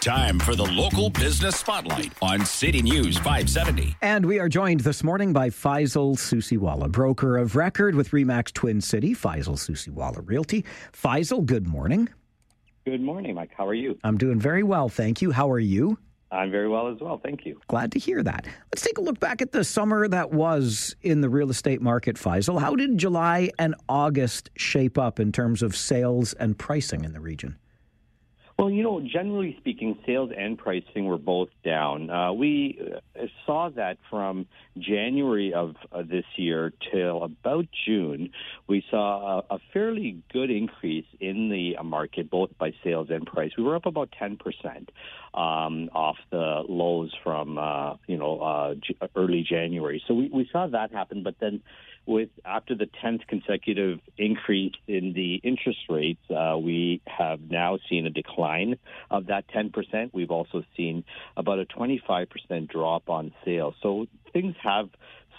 Time for the local business spotlight on City News 570. And we are joined this morning by Faisal Susiwala, broker of record with Remax Twin City, Faisal Susiwala Realty. Faisal, good morning. Good morning, Mike. How are you? I'm doing very well, thank you. How are you? I'm very well as well. Thank you. Glad to hear that. Let's take a look back at the summer that was in the real estate market, Faisal. How did July and August shape up in terms of sales and pricing in the region? Well, you know, generally speaking, sales and pricing were both down. Uh, we uh, saw that from January of uh, this year till about June. We saw a, a fairly good increase in the uh, market, both by sales and price. We were up about 10% um, off the lows from, uh, you know, uh, early January. So we, we saw that happen, but then with after the 10th consecutive increase in the interest rates, uh, we have now seen a decline of that 10%. We've also seen about a 25% drop on sales. So things have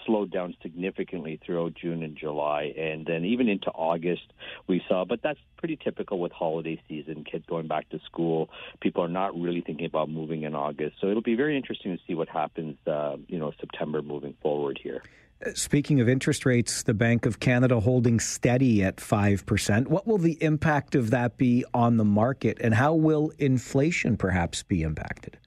slowed down significantly throughout June and July, and then even into August we saw. But that's pretty typical with holiday season, kids going back to school. People are not really thinking about moving in August, so it'll be very interesting to see what happens. Uh, you know, September moving forward here. Speaking of interest rates, the Bank of Canada holding steady at 5%. What will the impact of that be on the market, and how will inflation perhaps be impacted?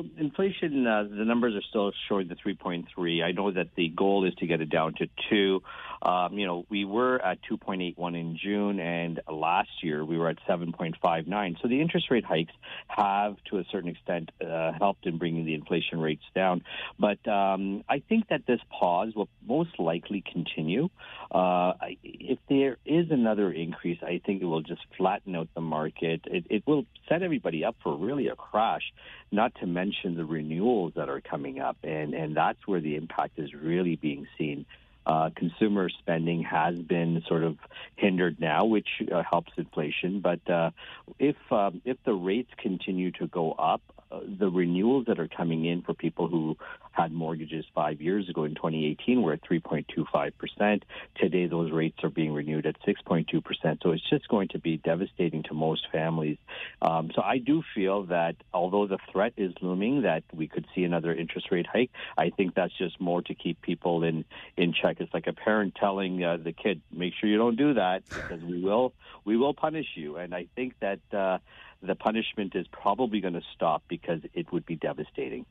Well, inflation, uh, the numbers are still showing the 3.3. I know that the goal is to get it down to 2. Um, you know, we were at 2.81 in June, and last year we were at 7.59. So the interest rate hikes have, to a certain extent, uh, helped in bringing the inflation rates down. But um, I think that this pause will most likely continue. Uh, if there is another increase, I think it will just flatten out the market. It, it will set everybody up for really a crash, not to mention the renewals that are coming up. And, and that's where the impact is really being seen. Uh, consumer spending has been sort of hindered now, which uh, helps inflation. But uh, if um, if the rates continue to go up, uh, the renewals that are coming in for people who had mortgages five years ago in 2018 were at 3.25 percent. Today, those rates are being renewed at 6.2 percent. So it's just going to be devastating to most families. Um, so I do feel that although the threat is looming that we could see another interest rate hike, I think that's just more to keep people in in check. It's like a parent telling uh, the kid, "Make sure you don't do that because we will we will punish you." And I think that. Uh, the punishment is probably going to stop because it would be devastating.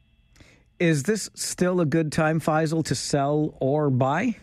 Is this still a good time, Faisal, to sell or buy?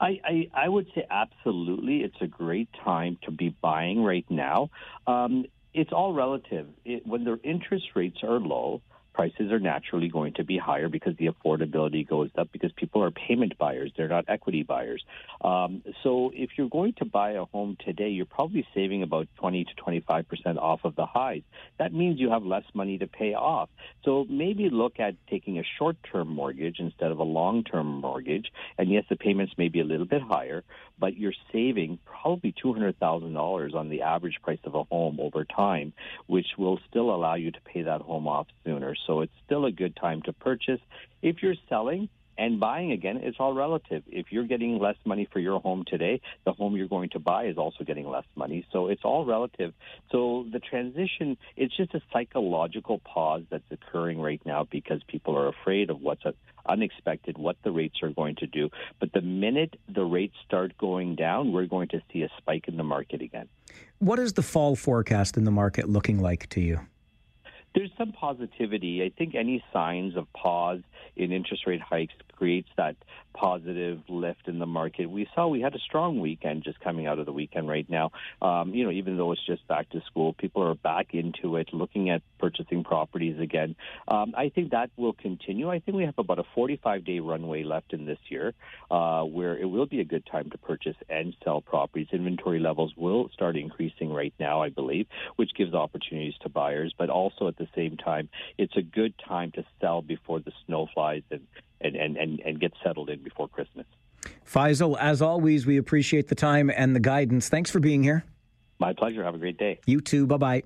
I, I, I would say absolutely. It's a great time to be buying right now. Um, it's all relative. It, when the interest rates are low, prices are naturally going to be higher because the affordability goes up because people are payment buyers. They're not equity buyers. Um, so if you're going to buy a home today, you're probably saving about 20 to 25 percent off of the highs. That means you have less money to pay off. So maybe look at taking a short-term mortgage instead of a long-term mortgage. And yes, the payments may be a little bit higher, but you're saving probably $200,000 on the average price of a home over time, which will still allow you to pay that home off sooner. So it's still a good time to purchase. If you're selling, and buying again, it's all relative. If you're getting less money for your home today, the home you're going to buy is also getting less money. So it's all relative. So the transition, it's just a psychological pause that's occurring right now because people are afraid of what's unexpected, what the rates are going to do. But the minute the rates start going down, we're going to see a spike in the market again. What is the fall forecast in the market looking like to you? There's some positivity. I think any signs of pause in interest rate hikes creates that positive lift in the market. We saw we had a strong weekend just coming out of the weekend right now. Um, you know, even though it's just back to school, people are back into it, looking at purchasing properties again. Um, I think that will continue. I think we have about a 45 day runway left in this year uh, where it will be a good time to purchase and sell properties. Inventory levels will start increasing right now, I believe, which gives opportunities to buyers. But also at the same time, it's a good time to sell before the snow flies and and, and, and, and get settled in before Christmas. Faisal, as always, we appreciate the time and the guidance. Thanks for being here. My pleasure. Have a great day. You too. Bye bye.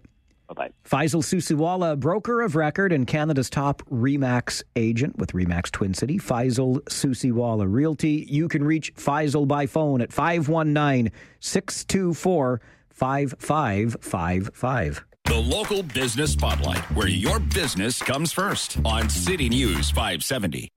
Bye bye. Faisal Susiwala, broker of record and Canada's top REMAX agent with REMAX Twin City. Faisal Susiwala Realty. You can reach Faisal by phone at 519 624 5555. The local business spotlight, where your business comes first on City News 570.